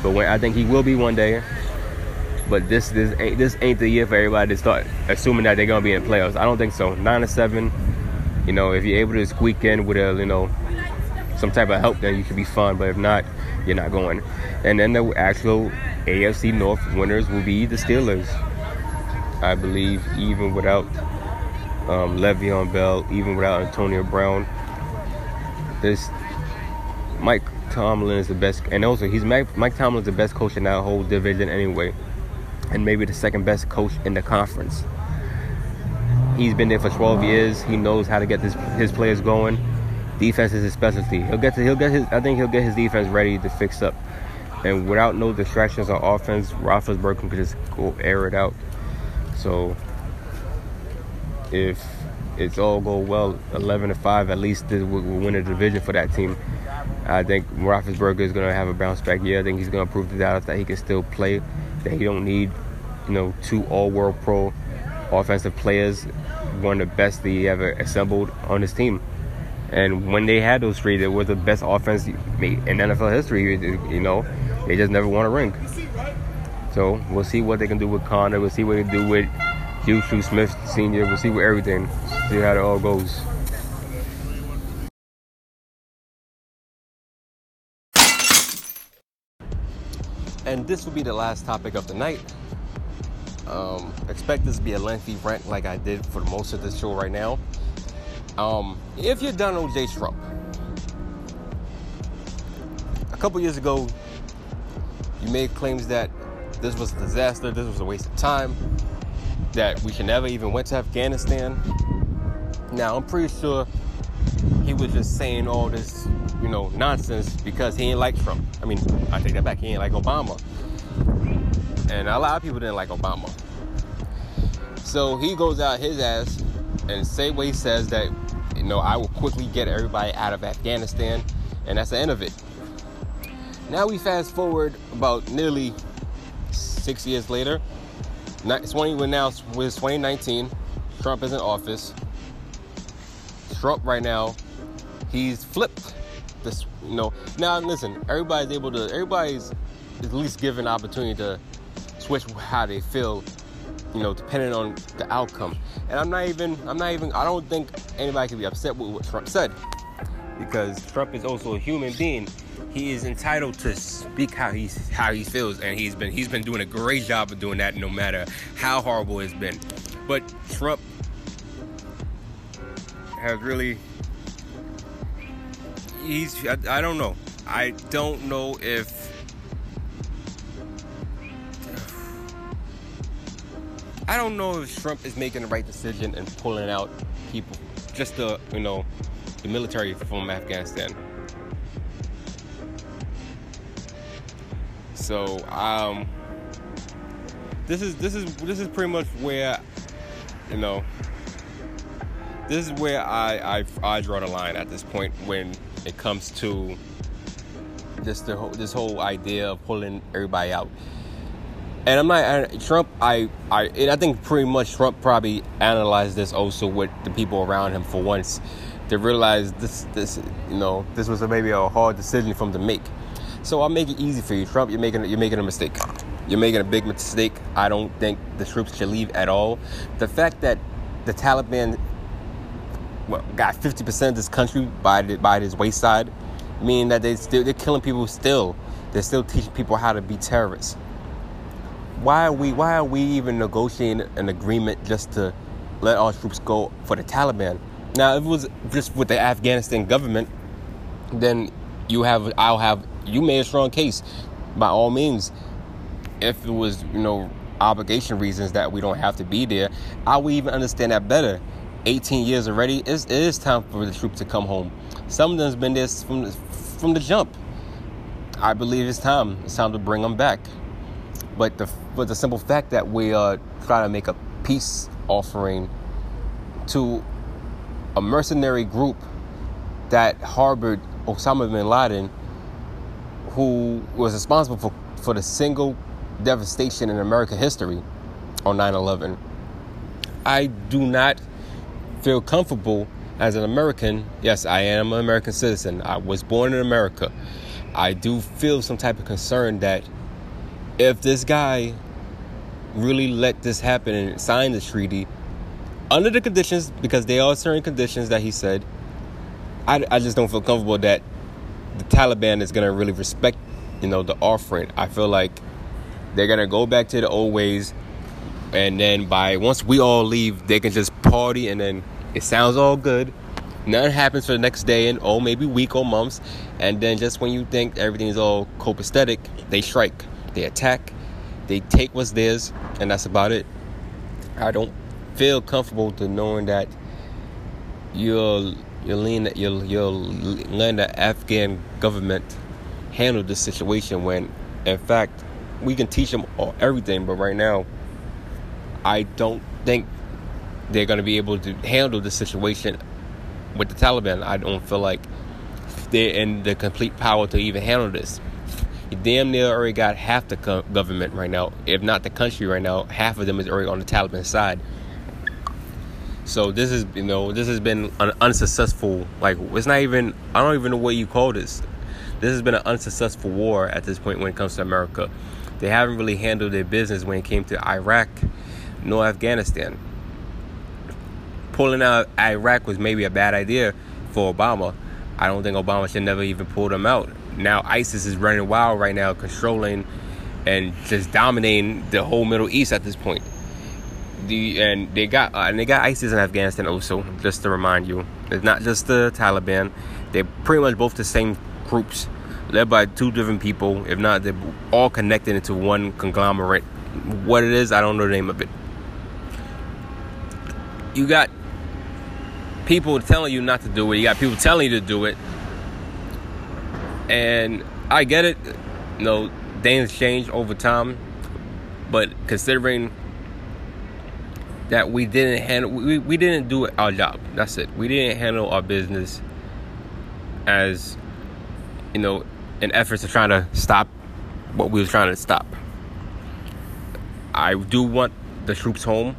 but when I think he will be one day. But this this ain't this ain't the year for everybody to start assuming that they're gonna be in the playoffs. I don't think so. Nine to seven, you know, if you're able to squeak in with a you know some type of help, then you should be fun. But if not, you're not going. And then the actual AFC North winners will be the Steelers. I believe even without um, Le'Veon Bell, even without Antonio Brown, this Mike Tomlin is the best, and also he's Mike, Mike Tomlin is the best coach in that whole division anyway, and maybe the second best coach in the conference. He's been there for 12 years. He knows how to get his his players going. Defense is his specialty. He'll get to he'll get his I think he'll get his defense ready to fix up. And without no distractions on offense, Roethlisberger can just go air it out. So if it's all go well, 11 to 5 at least we will win a division for that team. I think Roethlisberger is going to have a bounce back year. I think he's going to prove to Dallas that he can still play, that he don't need, you know, two All-World Pro offensive players, one of the best he ever assembled on his team. And when they had those three, they were the best offense in NFL history. You know, they just never won a ring. So we'll see what they can do with Conner. We'll see what they do with Juju Smith Sr. We'll see with everything. See how it all goes. And this will be the last topic of the night. Um, expect this to be a lengthy rant like I did for most of the show right now. Um, if you're Donald J. Trump, a couple years ago, you made claims that this was a disaster, this was a waste of time, that we should never even went to Afghanistan. Now I'm pretty sure he was just saying all this, you know, nonsense because he ain't like Trump. I mean, I take that back. He ain't like Obama, and a lot of people didn't like Obama. So he goes out his ass and say what he says that you know I will quickly get everybody out of Afghanistan, and that's the end of it. Now we fast forward about nearly six years later. It's 20 when now it's 2019. Trump is in office. Trump right now, he's flipped this. You know, now listen, everybody's able to. Everybody's at least given opportunity to switch how they feel you know, depending on the outcome. And I'm not even, I'm not even, I don't think anybody can be upset with what Trump said because Trump is also a human being. He is entitled to speak how he how he feels, and he's been he's been doing a great job of doing that, no matter how horrible it's been. But Trump has really he's I, I don't know I don't know if I don't know if Trump is making the right decision and pulling out people, just the you know, the military from Afghanistan. So um, this is this is this is pretty much where you know this is where I I, I draw the line at this point when it comes to this the this whole idea of pulling everybody out and I'm not Trump. I I I think pretty much Trump probably analyzed this also with the people around him for once to realize this this you know this was a, maybe a hard decision for him to make. So I'll make it easy for you, Trump. You're making you're making a mistake. You're making a big mistake. I don't think the troops should leave at all. The fact that the Taliban well, got 50% of this country by the, by this wayside, meaning that they still they're killing people still. They're still teaching people how to be terrorists why are we why are we even negotiating an agreement just to let our troops go for the Taliban? Now, if it was just with the Afghanistan government, then you have I'll have you made a strong case. By all means, if it was you know obligation reasons that we don't have to be there, I would even understand that better. 18 years already, it's, it is time for the troops to come home. Some of them's been there from from the jump. I believe it's time. It's time to bring them back. But the but the simple fact that we are trying to make a peace offering to a mercenary group that harbored Osama bin Laden, who was responsible for, for the single devastation in American history on 9 11. I do not feel comfortable as an American. Yes, I am an American citizen. I was born in America. I do feel some type of concern that if this guy really let this happen and sign the treaty under the conditions, because there are certain conditions that he said, I, I just don't feel comfortable that the Taliban is going to really respect, you know, the offering. I feel like they're going to go back to the old ways. And then by once we all leave, they can just party and then it sounds all good. Nothing happens for the next day and oh maybe week or months. And then just when you think everything's all copacetic, they strike. They attack, they take what's theirs, and that's about it. I don't feel comfortable to knowing that you'll you'll lean you'll you'll let the Afghan government handle this situation when in fact we can teach them all, everything but right now I don't think they're going to be able to handle the situation with the Taliban. I don't feel like they're in the complete power to even handle this damn near already got half the co- government right now, if not the country right now. Half of them is already on the Taliban side. So this is, you know, this has been an unsuccessful. Like it's not even. I don't even know what you call this. This has been an unsuccessful war at this point when it comes to America. They haven't really handled their business when it came to Iraq, nor Afghanistan. Pulling out Iraq was maybe a bad idea for Obama. I don't think Obama should never even pull them out now ISIS is running wild right now, controlling and just dominating the whole Middle East at this point. The and they got uh, and they got ISIS in Afghanistan also. Just to remind you, it's not just the Taliban. They're pretty much both the same groups, led by two different people. If not, they're all connected into one conglomerate. What it is, I don't know the name of it. You got people telling you not to do it. You got people telling you to do it. And I get it, you know, things change over time, but considering that we didn't handle we, we didn't do our job. That's it. We didn't handle our business as you know, in efforts of trying to stop what we were trying to stop. I do want the troops home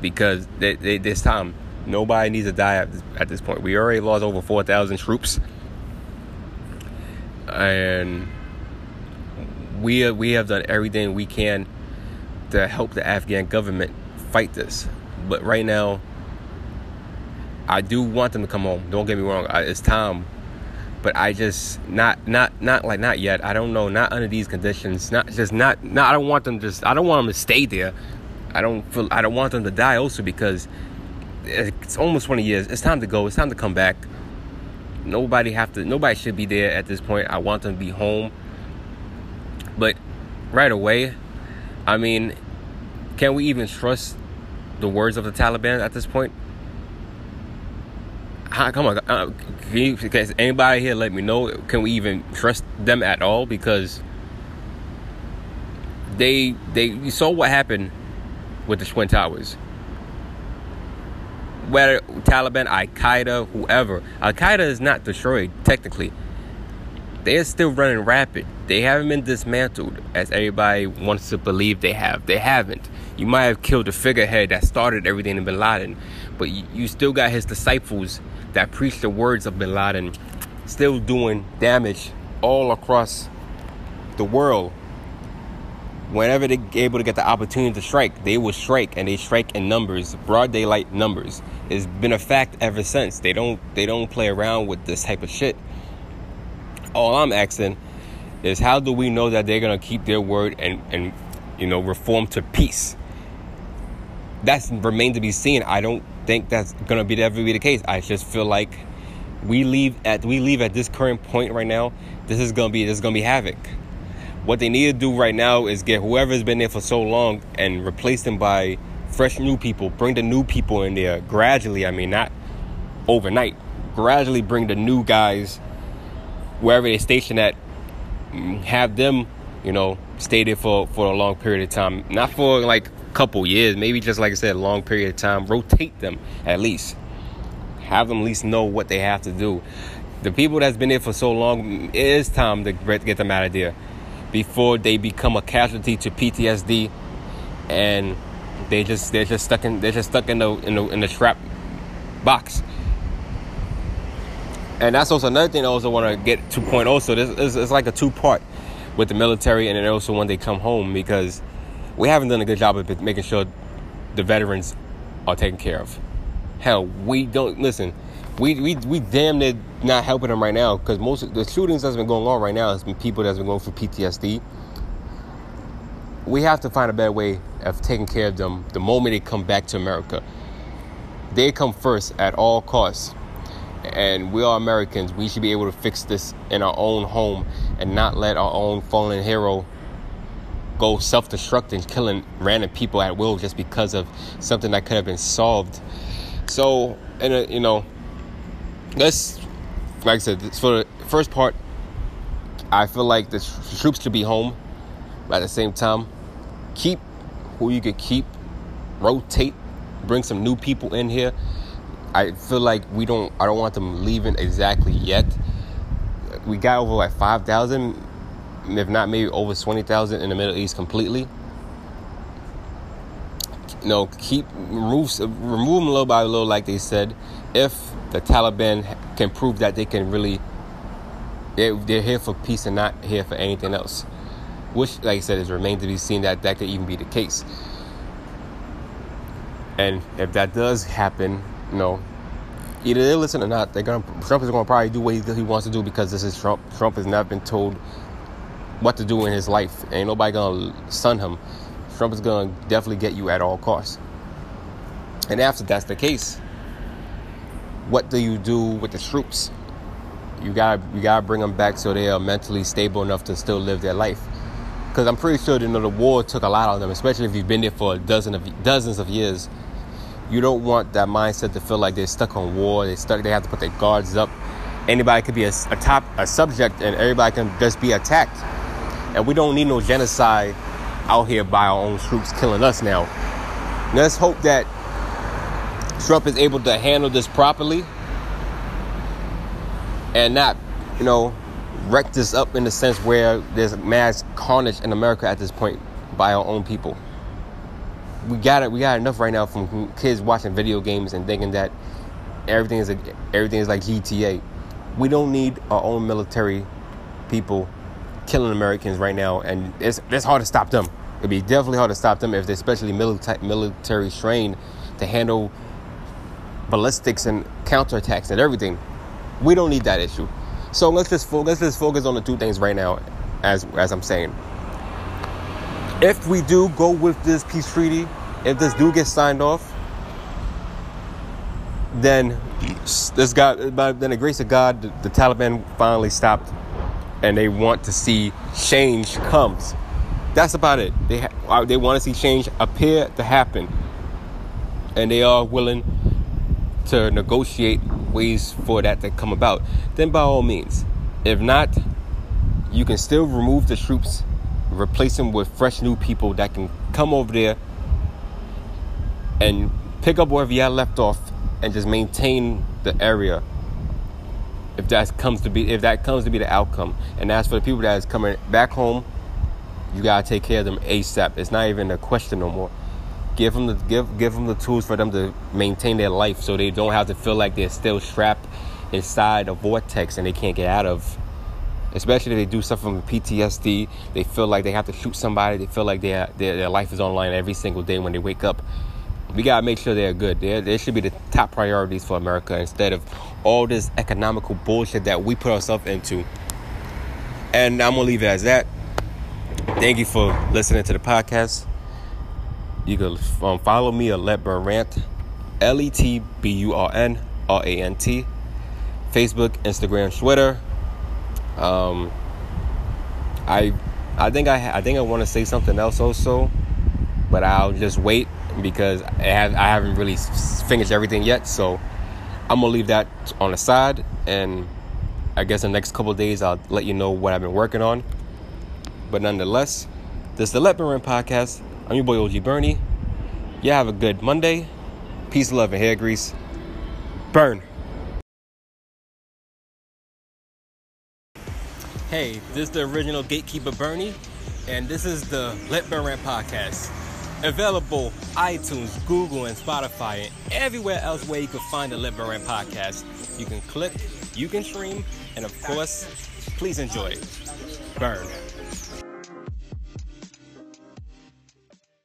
because they, they, this time nobody needs to die at this, at this point. We already lost over 4,000 troops. And we we have done everything we can to help the Afghan government fight this. But right now, I do want them to come home. Don't get me wrong. It's time. But I just not not not like not yet. I don't know. Not under these conditions. Not just not. Not. I don't want them just. I don't want them to stay there. I don't feel. I don't want them to die also because it's almost 20 years. It's time to go. It's time to come back. Nobody have to. Nobody should be there at this point. I want them to be home. But right away, I mean, can we even trust the words of the Taliban at this point? Come on, uh, can, you, can anybody here let me know? Can we even trust them at all? Because they they you saw what happened with the Twin Towers. Whether Taliban, Al Qaeda, whoever, Al Qaeda is not destroyed technically. They are still running rapid. They haven't been dismantled as everybody wants to believe they have. They haven't. You might have killed the figurehead that started everything in Bin Laden, but you still got his disciples that preach the words of Bin Laden, still doing damage all across the world. Whenever they're able to get the opportunity to strike, they will strike, and they strike in numbers, broad daylight numbers. It's been a fact ever since. They don't they don't play around with this type of shit all I'm asking is how do we know that they're gonna keep their word and and you know reform to peace? That's remain to be seen. I don't think that's gonna be ever be the case. I just feel like we leave at we leave at this current point right now. This is gonna be this is gonna be havoc. What they need to do right now is get whoever's been there for so long and replace them by fresh new people. Bring the new people in there gradually. I mean, not overnight. Gradually bring the new guys wherever they station at, mm, have them, you know, stay there for, for a long period of time. Not for like a couple years, maybe just like I said, a long period of time. Rotate them at least. Have them at least know what they have to do. The people that's been there for so long, it is time to get them out of there before they become a casualty to PTSD and they just they're just stuck in they're just stuck in the in the in the trap box. And that's also another thing I also want to get to point also this is it's like a two part with the military and then also when they come home because we haven't done a good job of making sure the veterans are taken care of. Hell we don't listen we we, we damn near not helping them right now because most of the shootings that's been going on right now has been people that's been going through PTSD we have to find a better way of taking care of them the moment they come back to America they come first at all costs and we are Americans. We should be able to fix this in our own home and not let our own fallen hero go self-destructing, killing random people at will just because of something that could have been solved. So, and uh, you know, let's like I said, for the first part, I feel like the troops should be home. But at the same time, keep who you could keep, rotate, bring some new people in here I feel like we don't. I don't want them leaving exactly yet. We got over like five thousand, if not maybe over twenty thousand in the Middle East completely. You know, keep remove remove them little by little, like they said. If the Taliban can prove that they can really, they're, they're here for peace and not here for anything else. Which, like I said, is remains to be seen that that could even be the case. And if that does happen, you know, either they listen or not, they're gonna Trump is gonna probably do what he, he wants to do because this is Trump. Trump has not been told what to do in his life. Ain't nobody gonna son him. Trump is gonna definitely get you at all costs. And after that's the case, what do you do with the troops? You gotta you gotta bring them back so they are mentally stable enough to still live their life. Because I'm pretty sure you know the war took a lot out of them, especially if you've been there for a dozen of dozens of years you don't want that mindset to feel like they're stuck on war. They stuck. They have to put their guards up. Anybody could be a, a top a subject, and everybody can just be attacked. And we don't need no genocide out here by our own troops killing us now. Let's hope that Trump is able to handle this properly and not, you know, wreck this up in the sense where there's mass carnage in America at this point by our own people. We got it. We got enough right now from kids watching video games and thinking that everything is everything is like GTA. We don't need our own military people killing Americans right now, and it's it's hard to stop them. It'd be definitely hard to stop them if they're especially military military trained to handle ballistics and counterattacks and everything. We don't need that issue. So let's just fo- let's just focus on the two things right now, as as I'm saying. If we do go with this peace treaty, if this do get signed off, then this God, by then the grace of God, the, the Taliban finally stopped, and they want to see change comes. That's about it. They ha- uh, they want to see change appear to happen, and they are willing to negotiate ways for that to come about. Then by all means, if not, you can still remove the troops, replace them with fresh new people that can come over there and pick up wherever had left off and just maintain the area. If that comes to be if that comes to be the outcome. And as for the people that is coming back home you gotta take care of them asap it's not even a question no more give them the give give them the tools for them to maintain their life so they don't have to feel like they're still trapped inside a vortex and they can't get out of especially if they do suffer from PTSD they feel like they have to shoot somebody they feel like their, their, life is online every single day when they wake up we gotta make sure they're good. They're, they should be the top priorities for America instead of all this economical bullshit that we put ourselves into. And I'm gonna leave it as that. Thank you for listening to the podcast. You can um, follow me at Let Burn Rant, L E T B U R N R A N T, Facebook, Instagram, Twitter. Um, I I think I I think I want to say something else also, but I'll just wait because I, have, I haven't really finished everything yet. So I'm gonna leave that on the side, and I guess the next couple days I'll let you know what I've been working on. But nonetheless, this is the Let Burn podcast. I'm your boy OG Bernie. You have a good Monday. Peace, love, and hair grease. Burn. Hey, this is the original Gatekeeper Bernie, and this is the Let Burn Rant podcast. Available iTunes, Google, and Spotify, and everywhere else where you can find the Let Burn Rant podcast. You can click, you can stream, and of course, please enjoy. Burn.